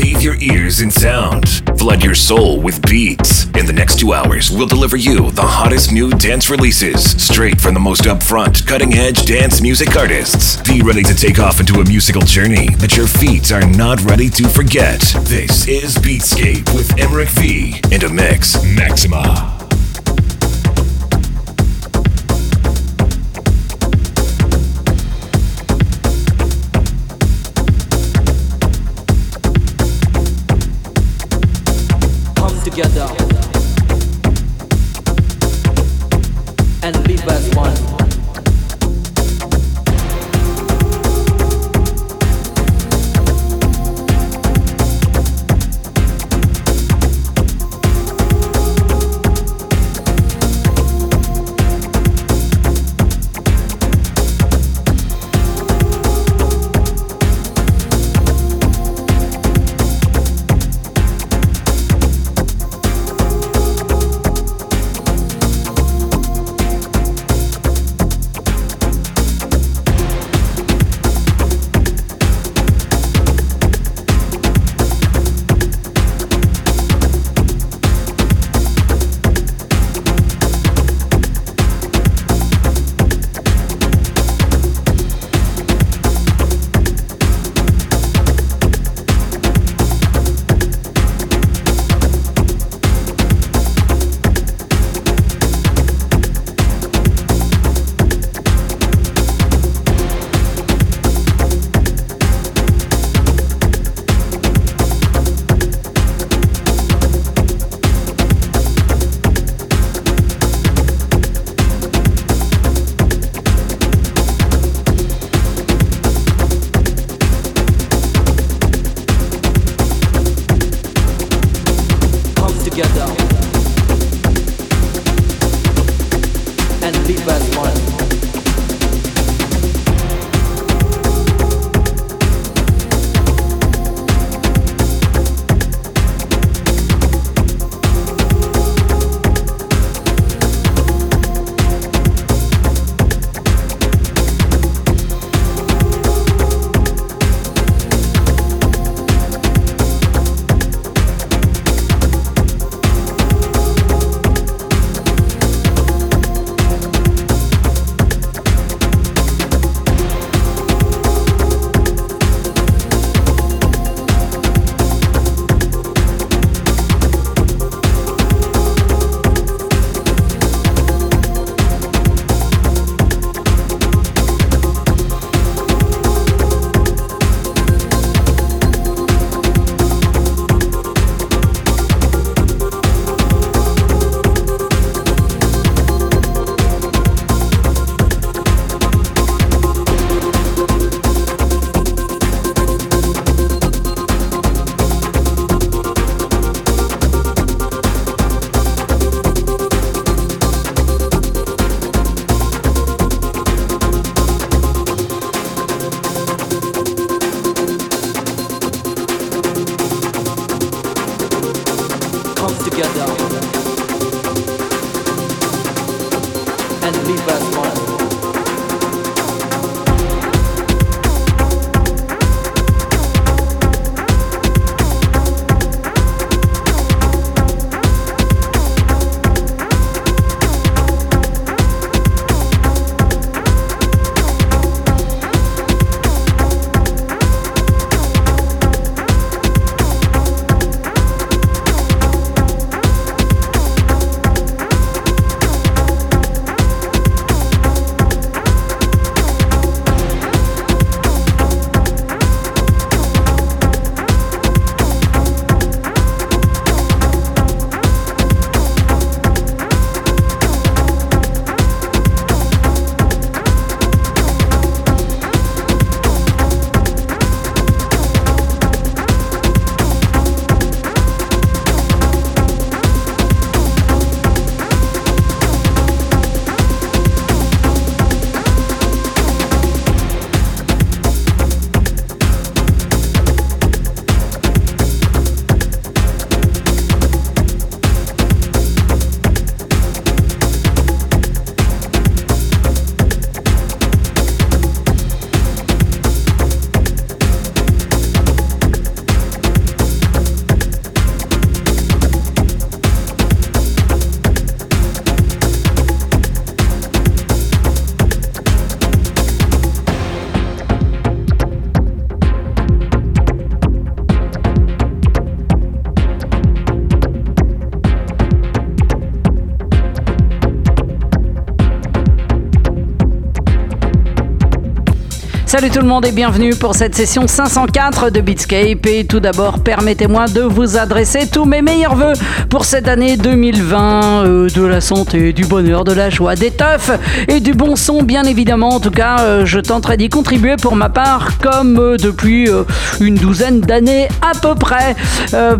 Bathe your ears in sound. Flood your soul with beats. In the next two hours, we'll deliver you the hottest new dance releases straight from the most upfront, cutting edge dance music artists. Be ready to take off into a musical journey that your feet are not ready to forget. This is Beatscape with Emmerich V and a mix Maxima. together and live as one. Salut tout le monde et bienvenue pour cette session 504 de Beatscape. Et tout d'abord, permettez-moi de vous adresser tous mes meilleurs voeux pour cette année 2020. Euh, de la santé, du bonheur, de la joie, des teufs et du bon son, bien évidemment. En tout cas, euh, je tenterai d'y contribuer pour ma part, comme euh, depuis une douzaine d'années à peu près.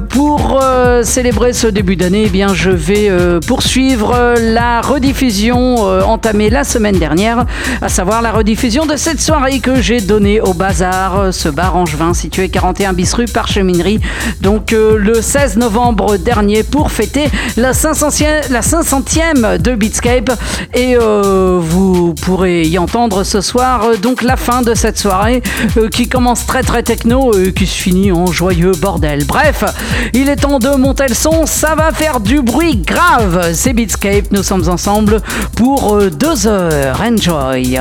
pour célébrer ce début d'année, eh je vais poursuivre la rediffusion entamée la semaine dernière, à savoir la rediffusion de cette soirée que j'ai donné au Bazar, ce bar angevin situé 41 bis rue Parcheminerie. Donc euh, le 16 novembre dernier pour fêter la 500e, la 500e de Beatscape. Et euh, vous pourrez y entendre ce soir euh, donc la fin de cette soirée qui commence très très techno et qui se finit en joyeux bordel. Bref, il est temps de monter le son, ça va faire du bruit grave. C'est Beatscape, nous sommes ensemble pour deux heures. Enjoy!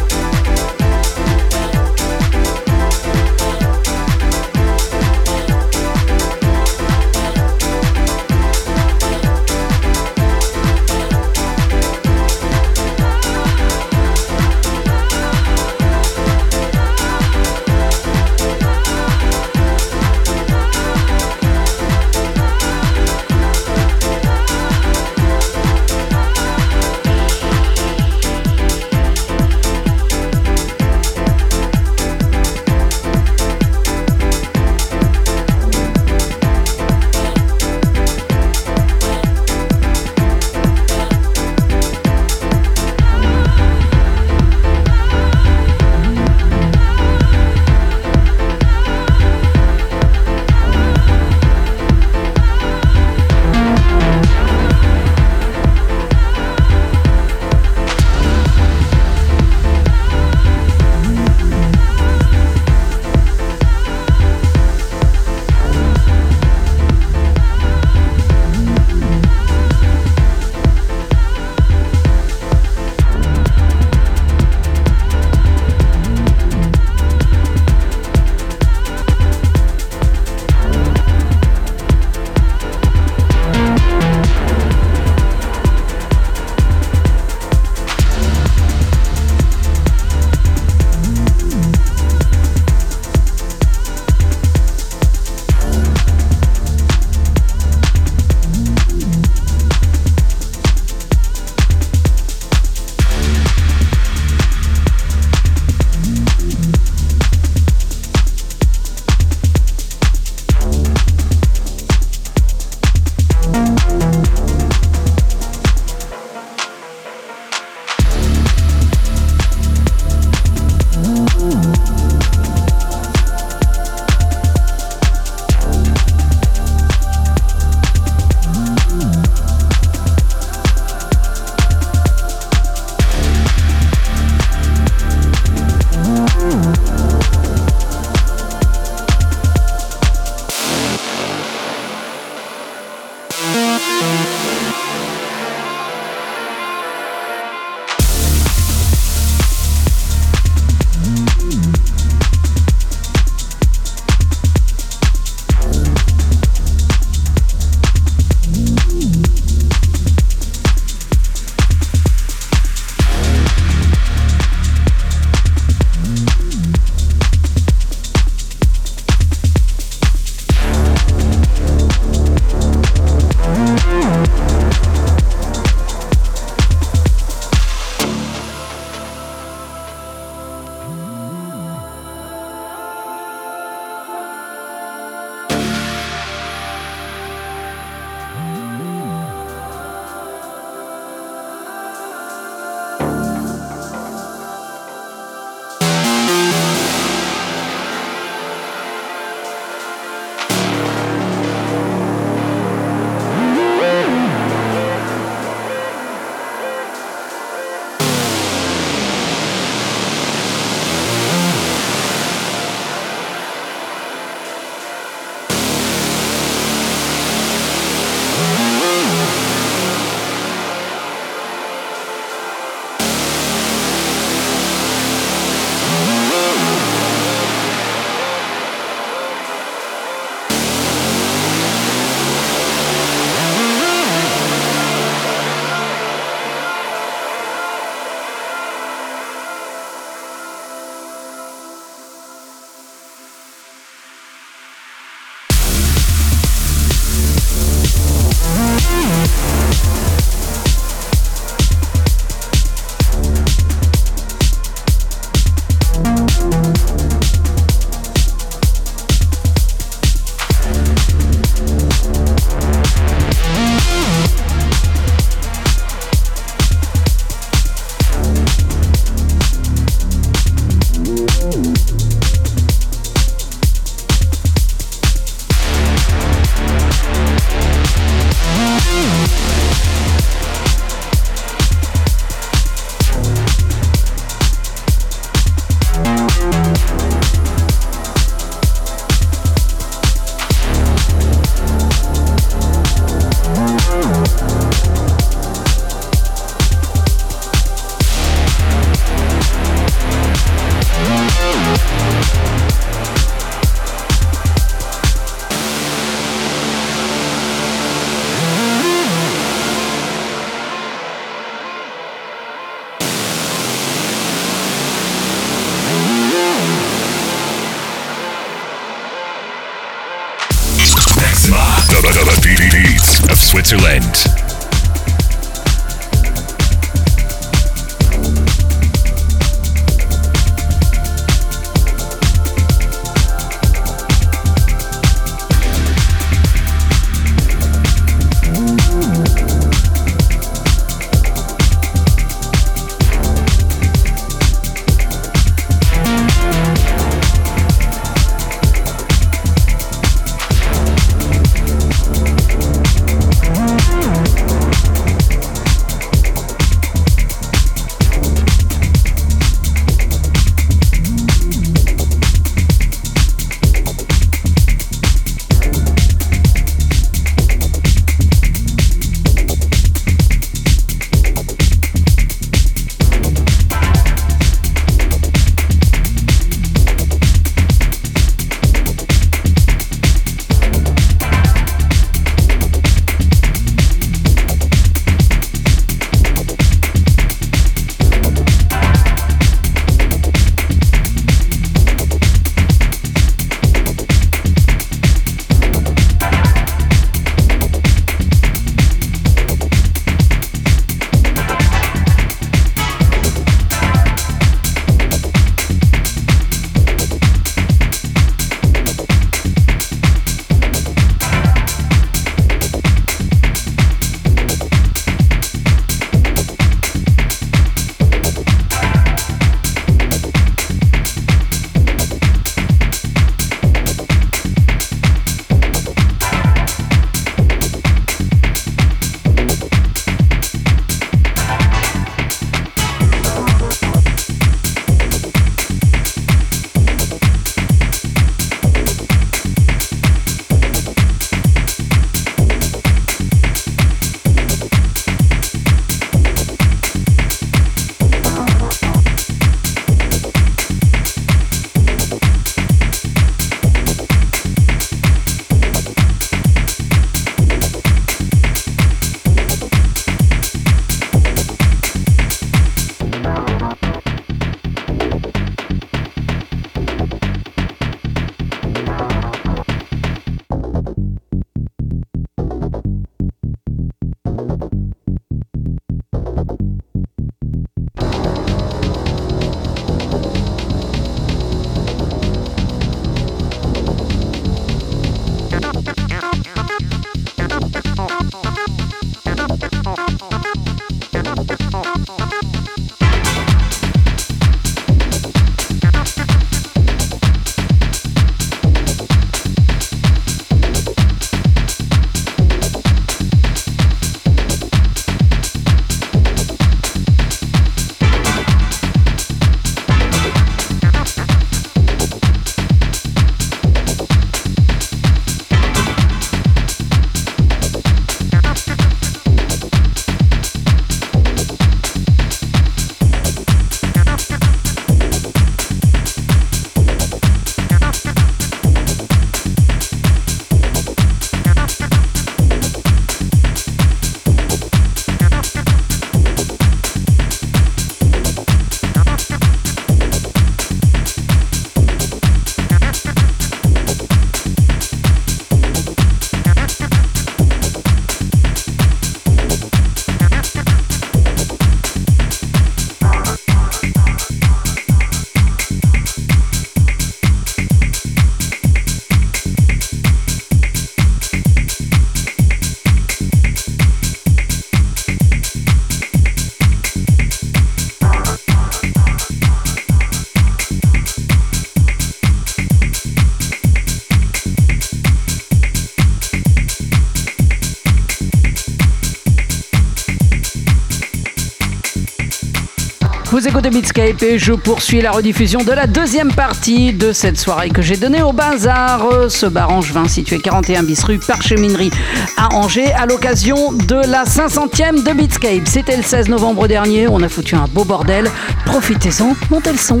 Écoutez Beatscape et je poursuis la rediffusion de la deuxième partie de cette soirée que j'ai donnée au Bazar, ce bar angevin situé 41 bis rue Parcheminerie à Angers à l'occasion de la 500e de Beatscape. C'était le 16 novembre dernier, on a foutu un beau bordel. Profitez-en, montez le son.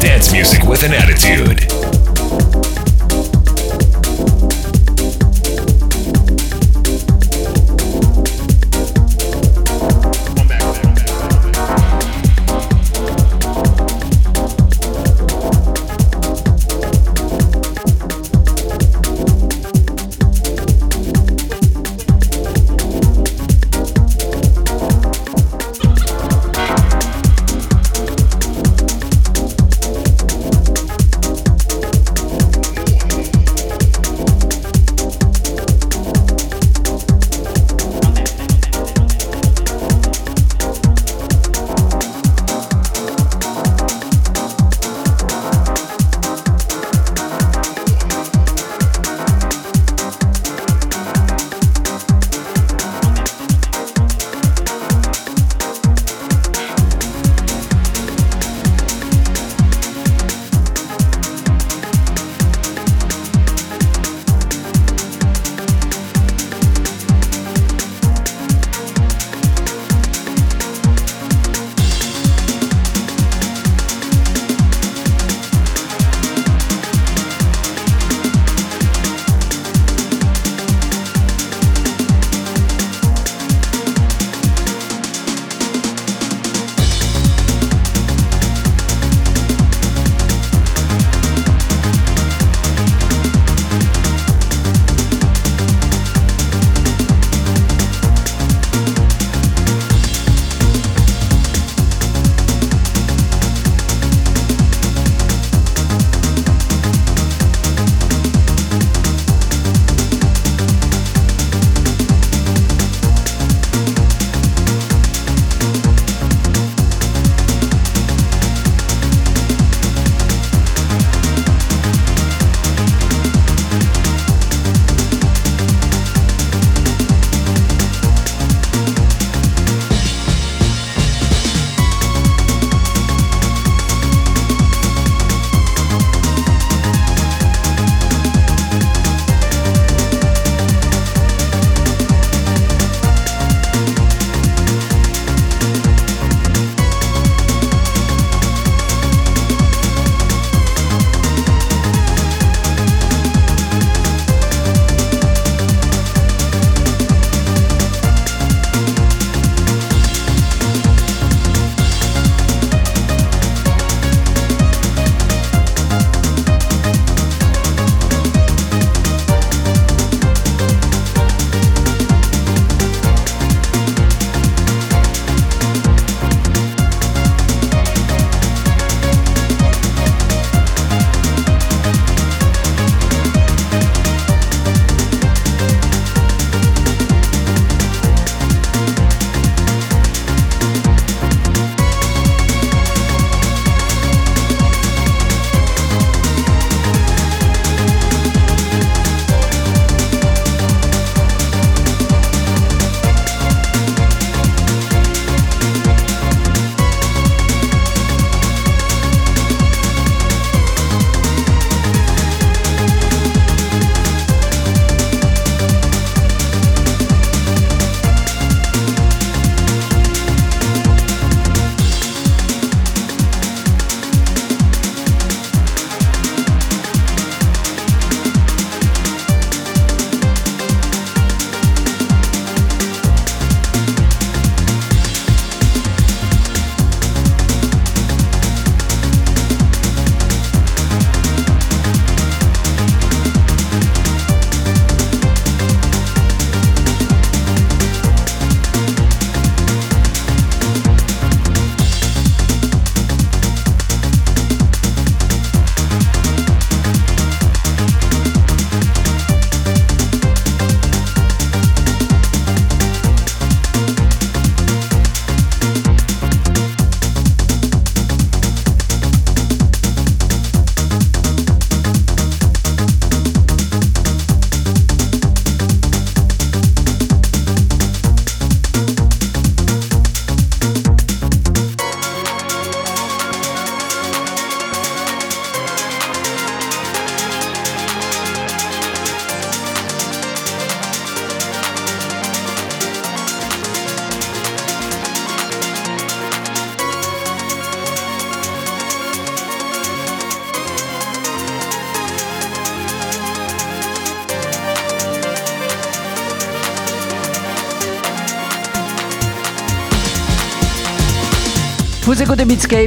Dance music with an attitude.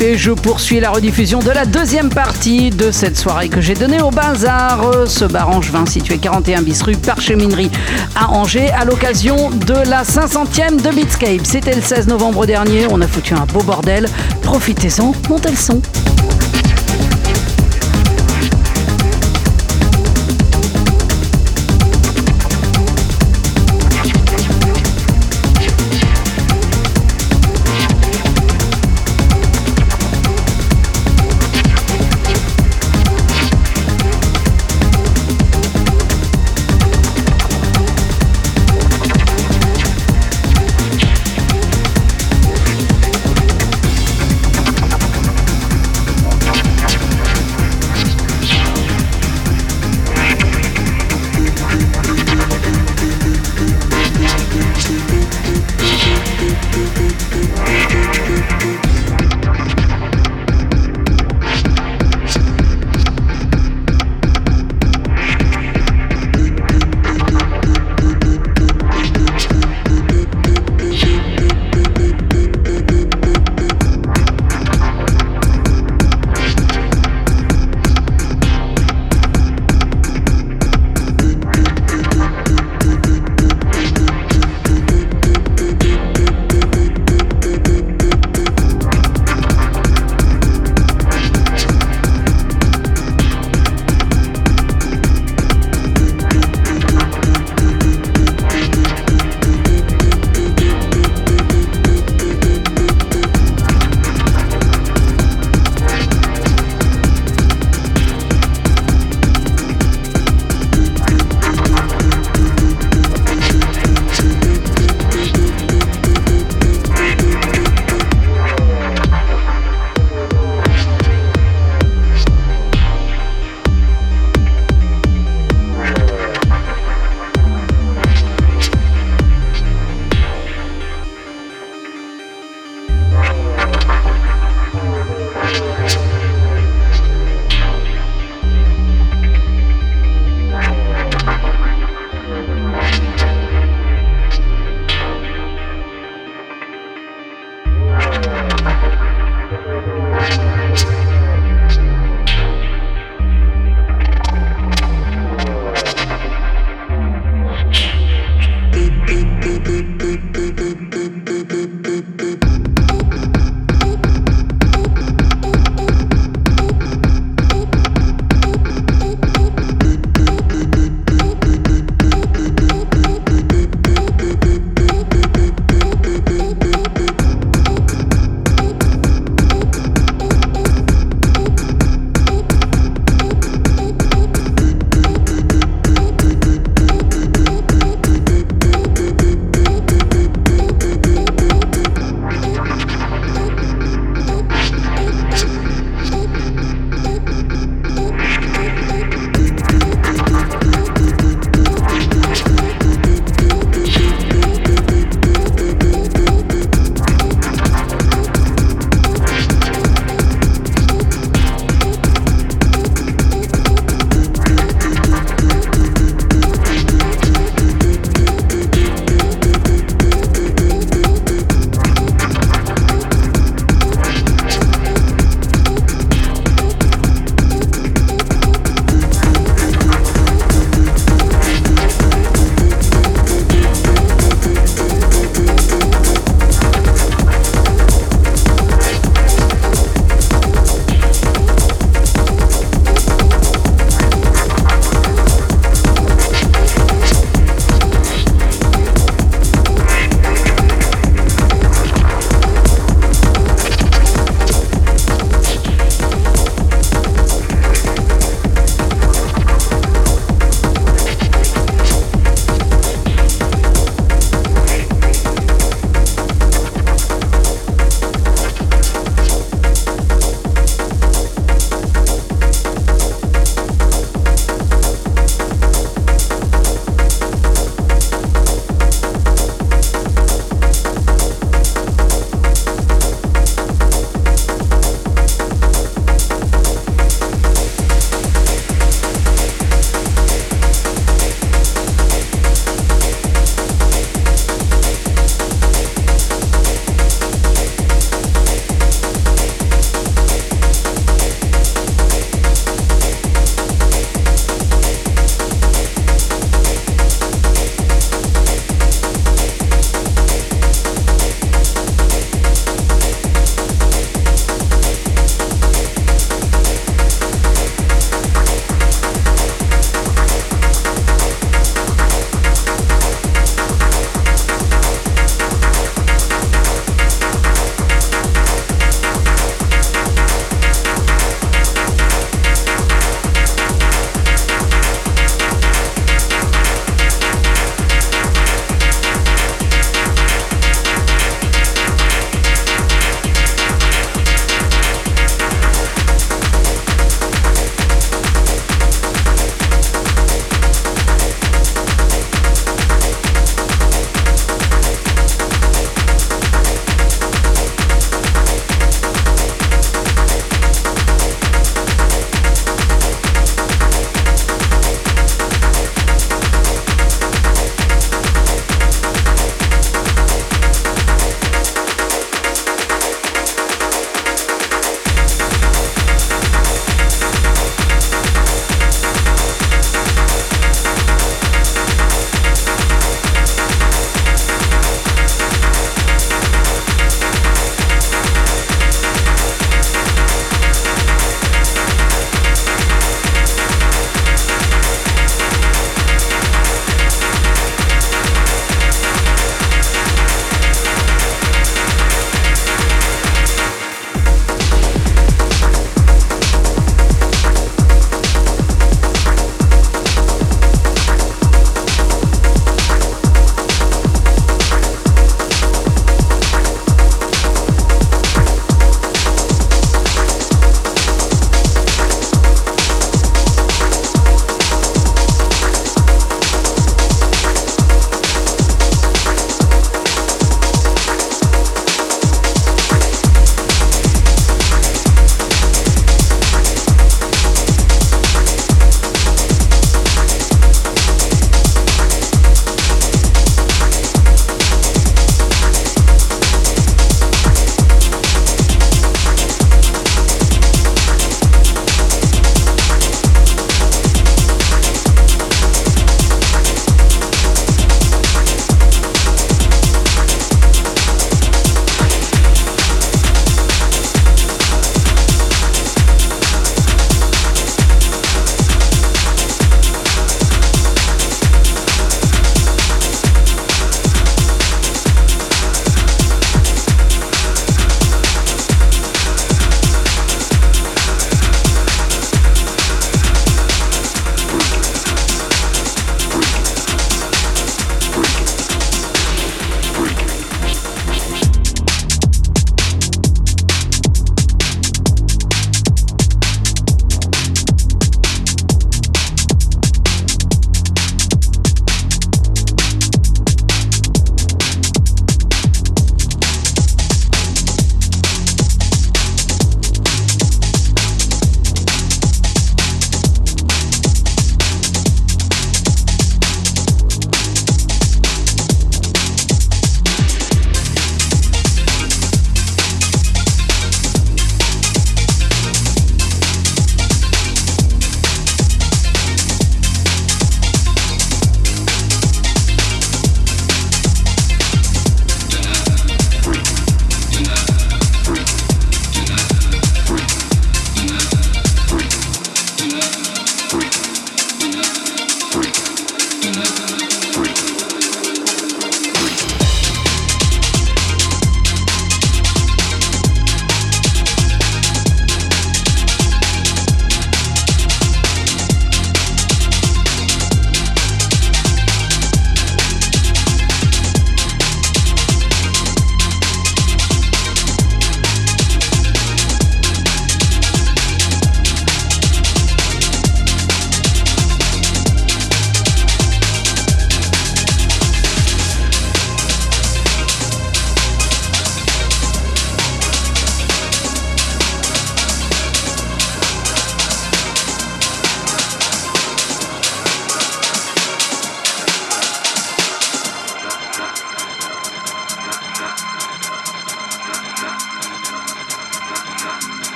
Et je poursuis la rediffusion de la deuxième partie de cette soirée que j'ai donnée au Bazar, ce bar angevin situé 41 bis rue Parcheminerie à Angers à l'occasion de la 500e de Beatscape. C'était le 16 novembre dernier, on a foutu un beau bordel. Profitez-en, montez le son.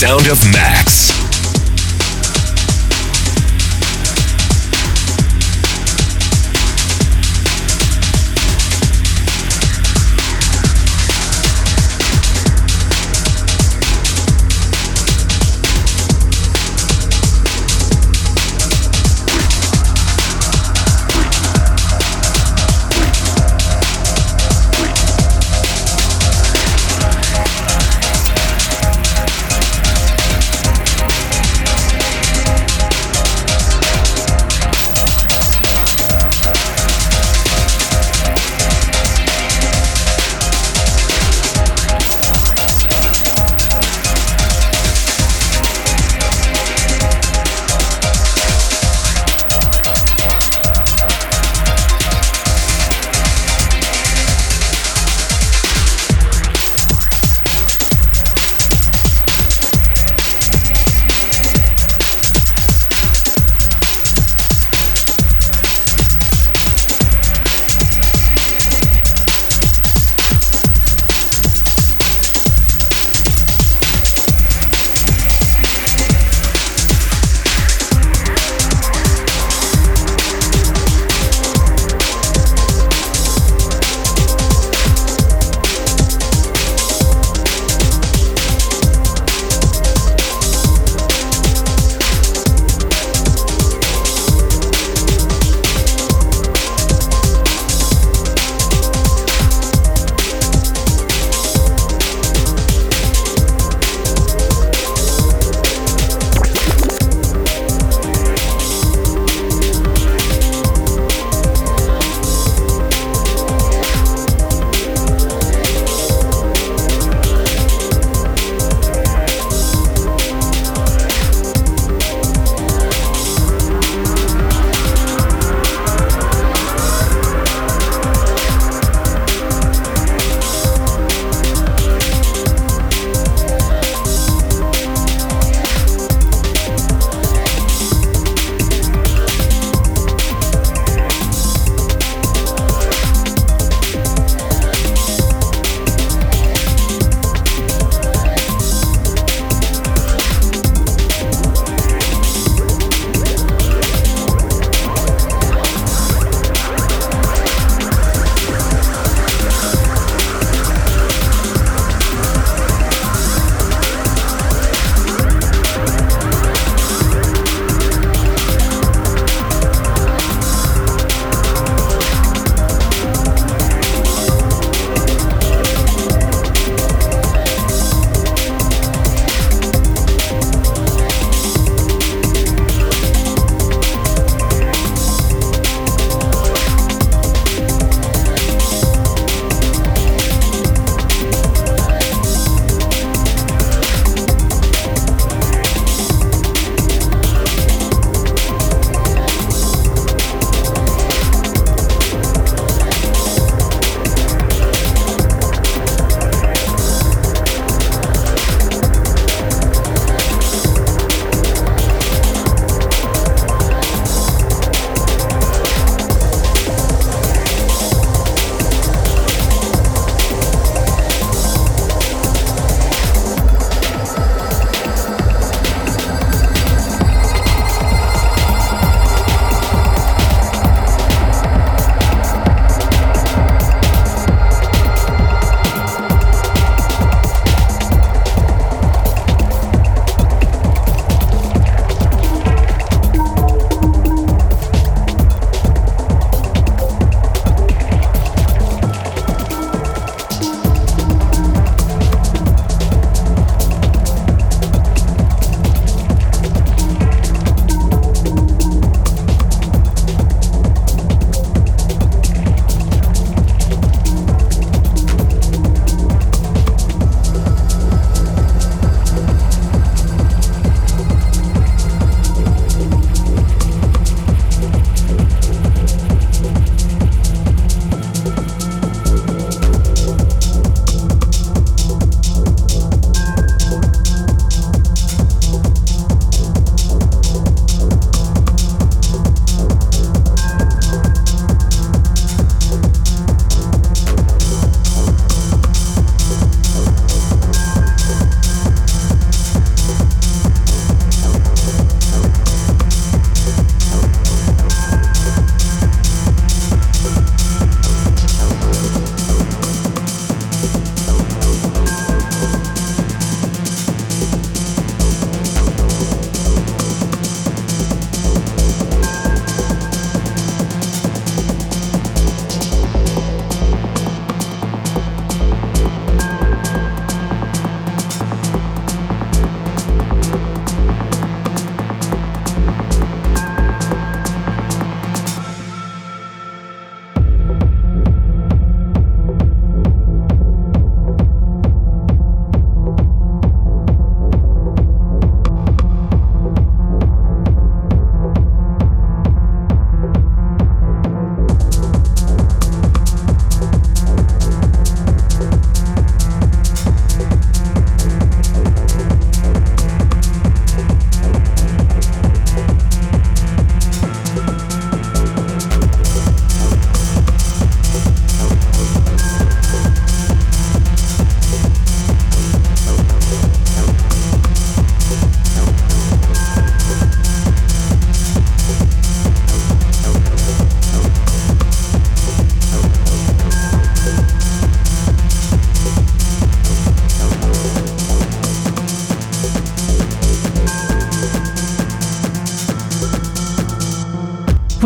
Sound of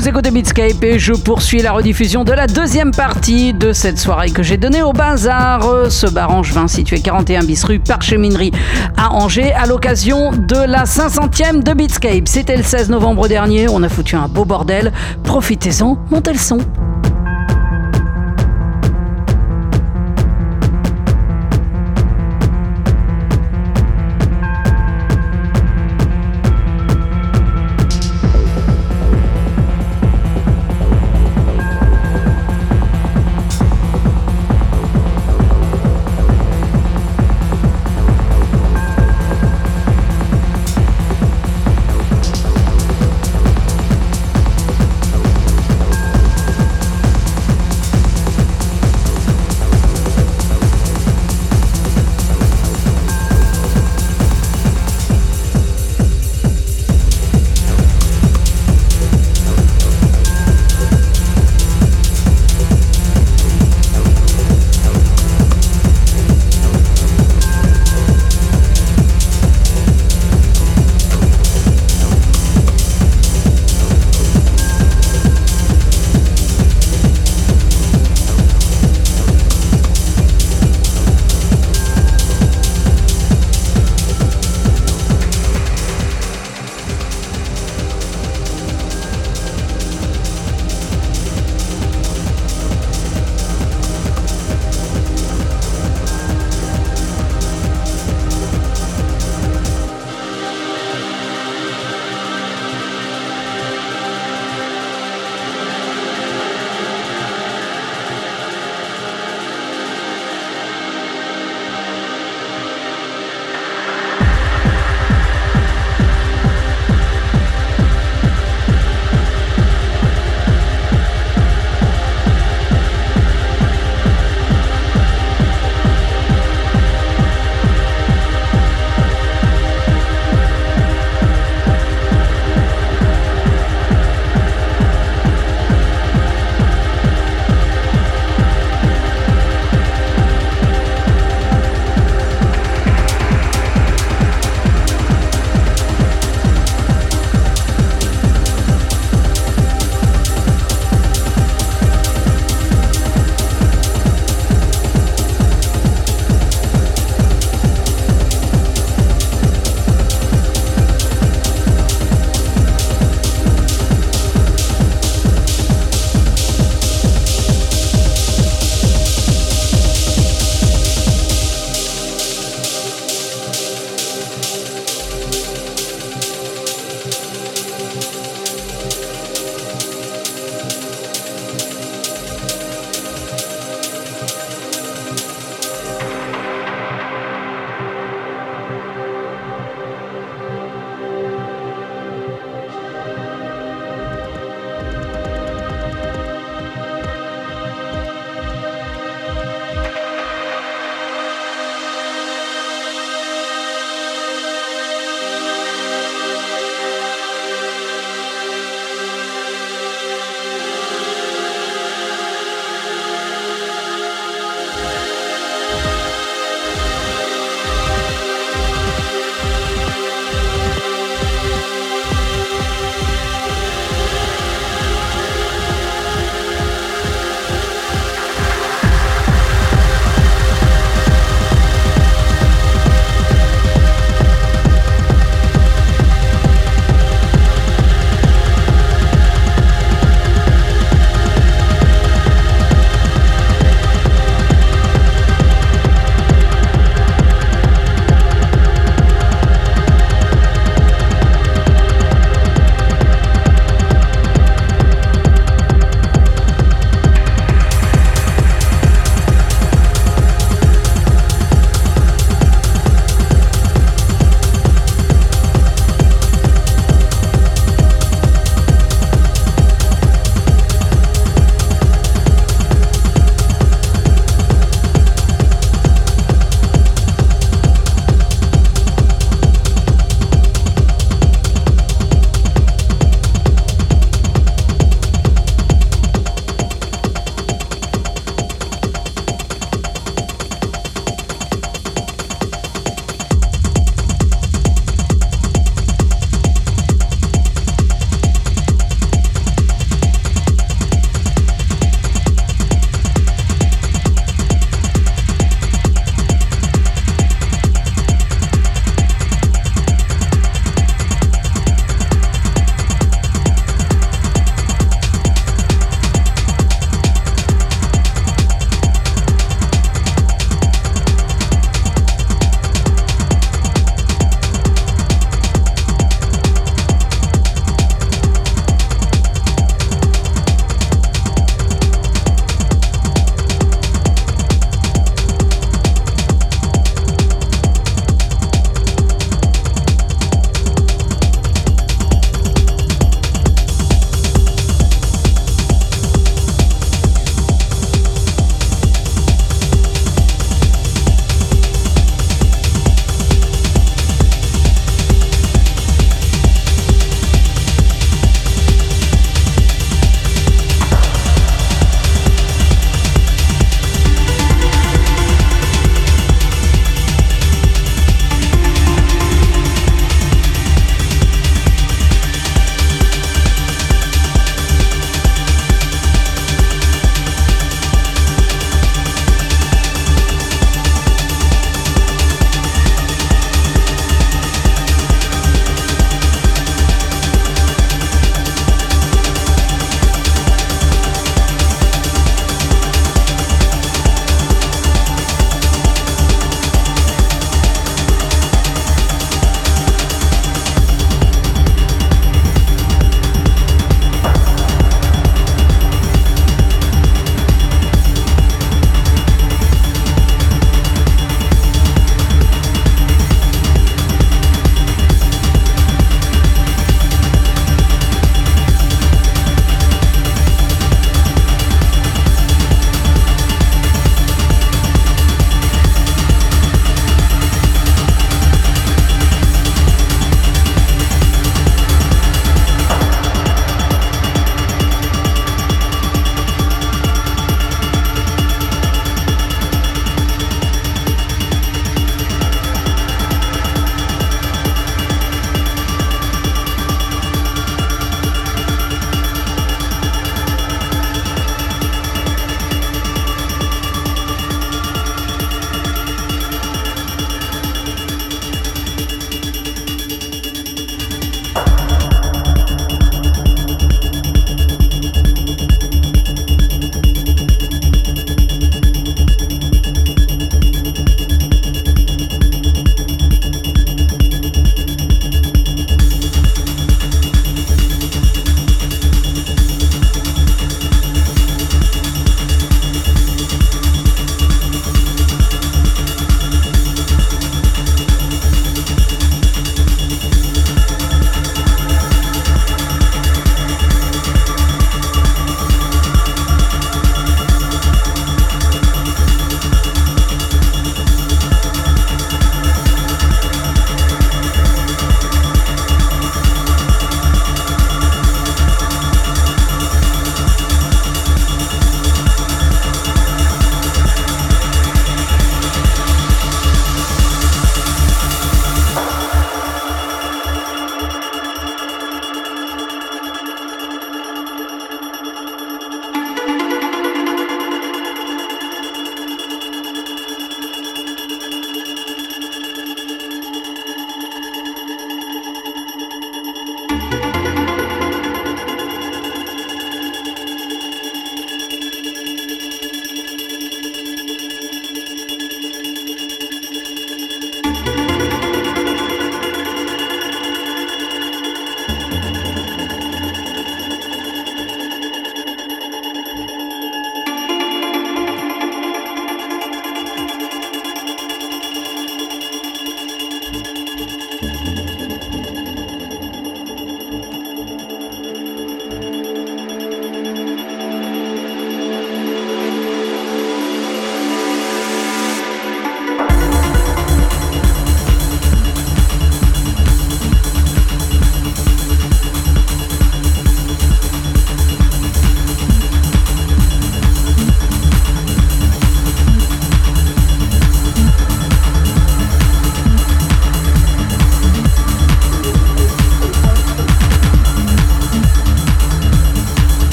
Vous écoutez Beatscape et je poursuis la rediffusion de la deuxième partie de cette soirée que j'ai donnée au Bazar, ce bar angevin situé 41 bis rue Parcheminerie à Angers à l'occasion de la 500e de Beatscape. C'était le 16 novembre dernier, on a foutu un beau bordel. Profitez-en, montez le son.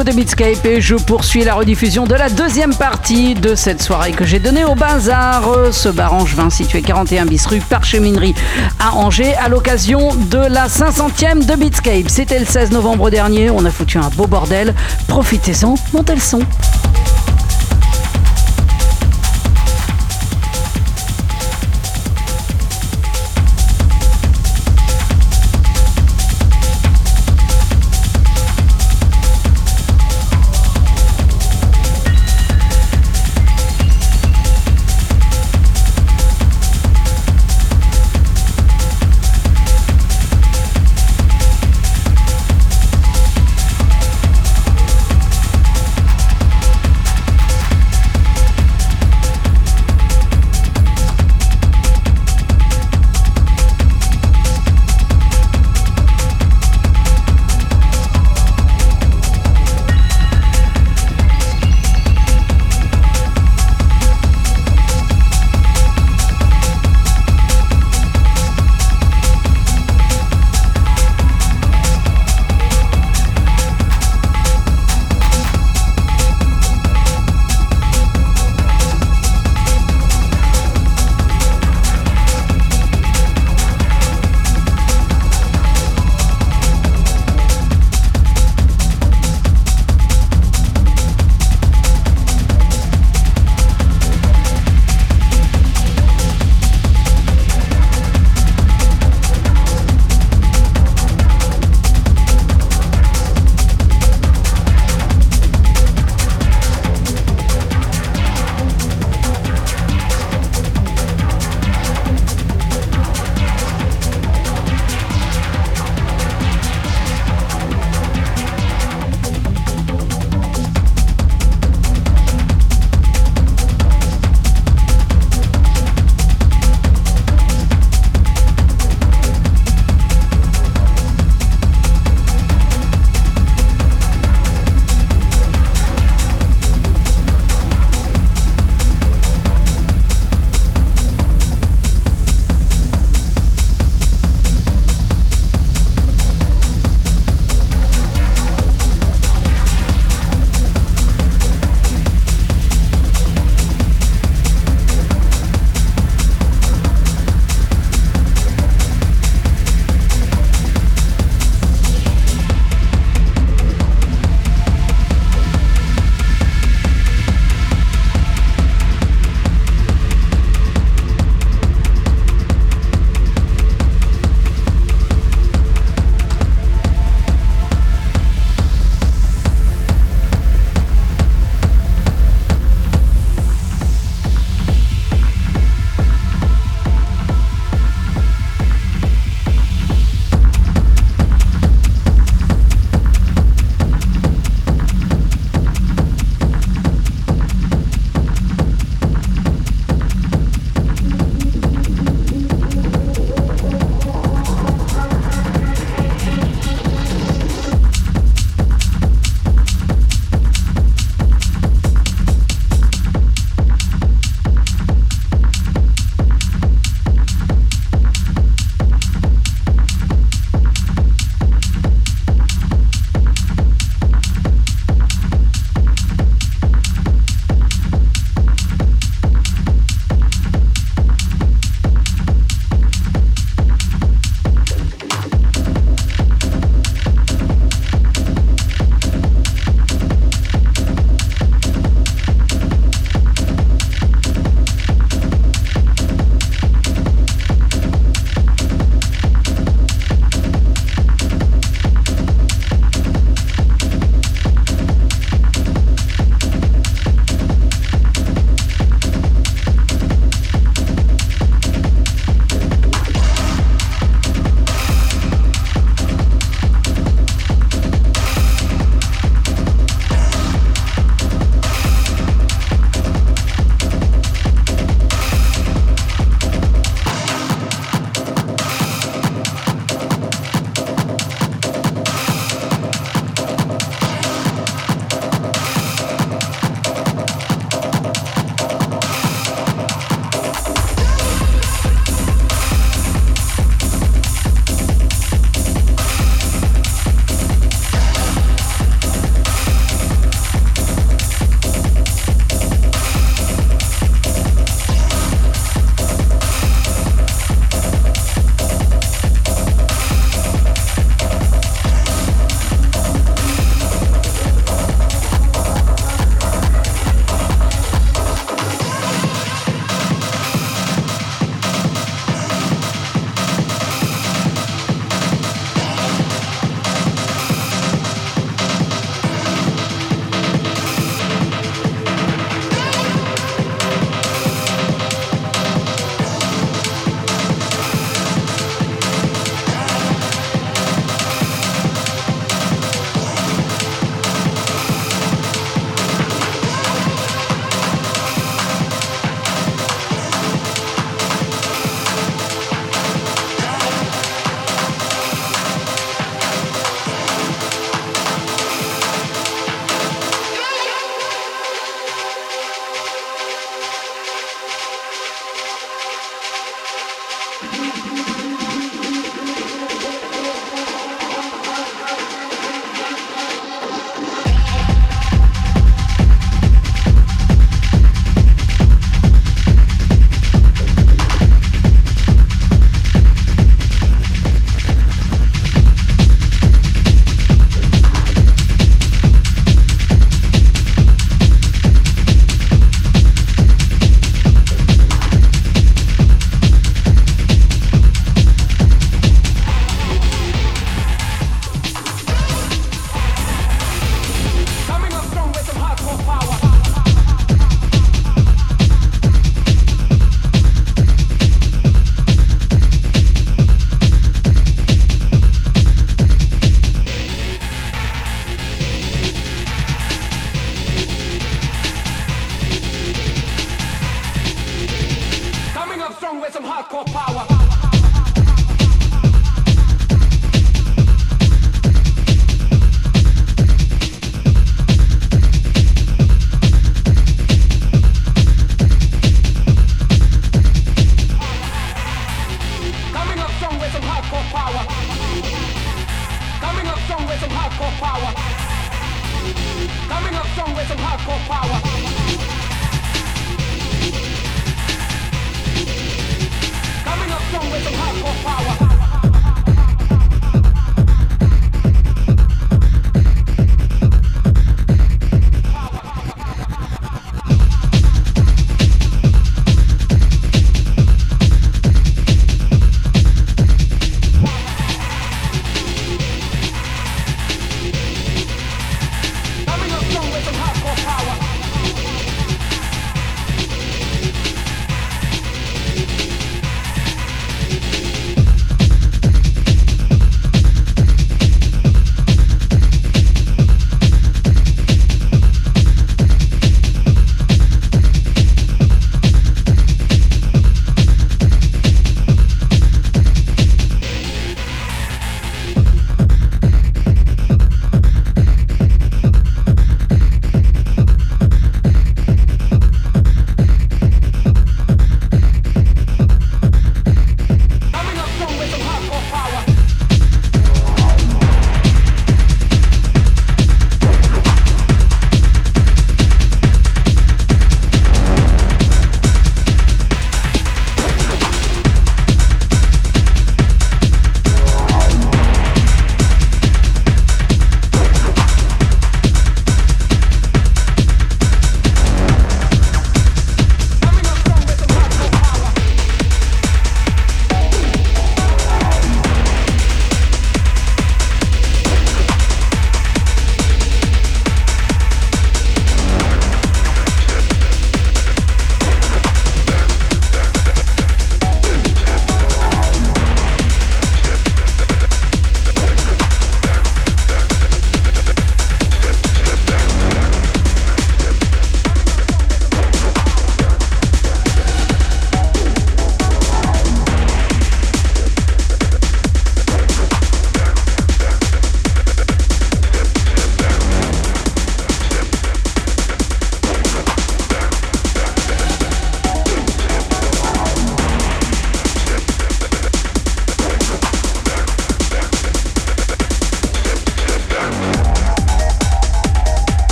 Écoutez Beatscape et je poursuis la rediffusion de la deuxième partie de cette soirée que j'ai donnée au Bazar, ce bar angevin situé 41 bis rue Parcheminerie à Angers à l'occasion de la 500e de Beatscape. C'était le 16 novembre dernier, on a foutu un beau bordel. Profitez-en, montez le son.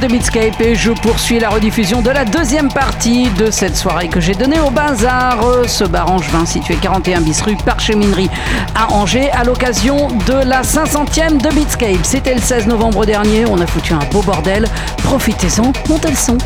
Écoutez Beatscape et je poursuis la rediffusion de la deuxième partie de cette soirée que j'ai donnée au Bazar, ce bar angevin situé 41 bis rue Parcheminerie à Angers à l'occasion de la 500e de Beatscape. C'était le 16 novembre dernier, on a foutu un beau bordel. Profitez-en, montez le son.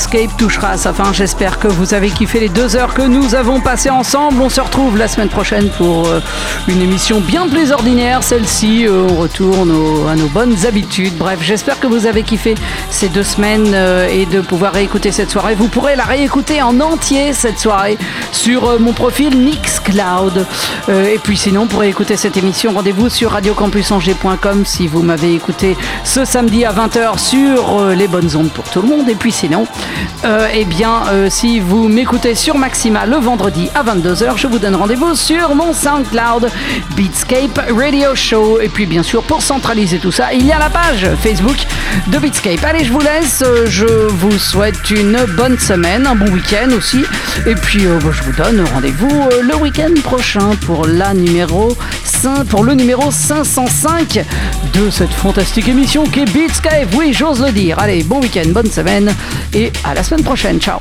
Minutes, Beatscape touchera à sa fin. J'espère que vous avez kiffé les deux heures que nous avons passées ensemble. On se retrouve la semaine prochaine pour euh, une émission bien plus ordinaire. Celle-ci, euh, on retourne à nos bonnes habitudes. Bref, j'espère que vous avez kiffé ces deux semaines euh, et de pouvoir réécouter cette soirée. Vous pourrez la réécouter en entier cette soirée sur mon profil Mixcloud. Euh, et puis sinon, pour écouter cette émission, rendez-vous sur radiocampusangers.com si vous m'avez écouté ce samedi à 20h sur les bonnes ondes pour tout le monde. Et puis sinon, euh, eh bien, euh, si vous m'écoutez sur Maxima le vendredi à 22h, je vous donne rendez-vous sur mon SoundCloud Beatscape Radio Show. Et puis bien sûr, pour centraliser tout ça, il y a la page Facebook de Beatscape. Allez, je vous laisse. Euh, Je vous souhaite une bonne semaine, un bon week-end aussi. Et puis, je vous donne rendez-vous le week-end prochain pour la numéro 5, pour le numéro 505 de cette fantastique émission qui est Beatscape. Oui, j'ose le dire. Allez, bon week-end, bonne semaine et à la semaine prochaine. Ciao.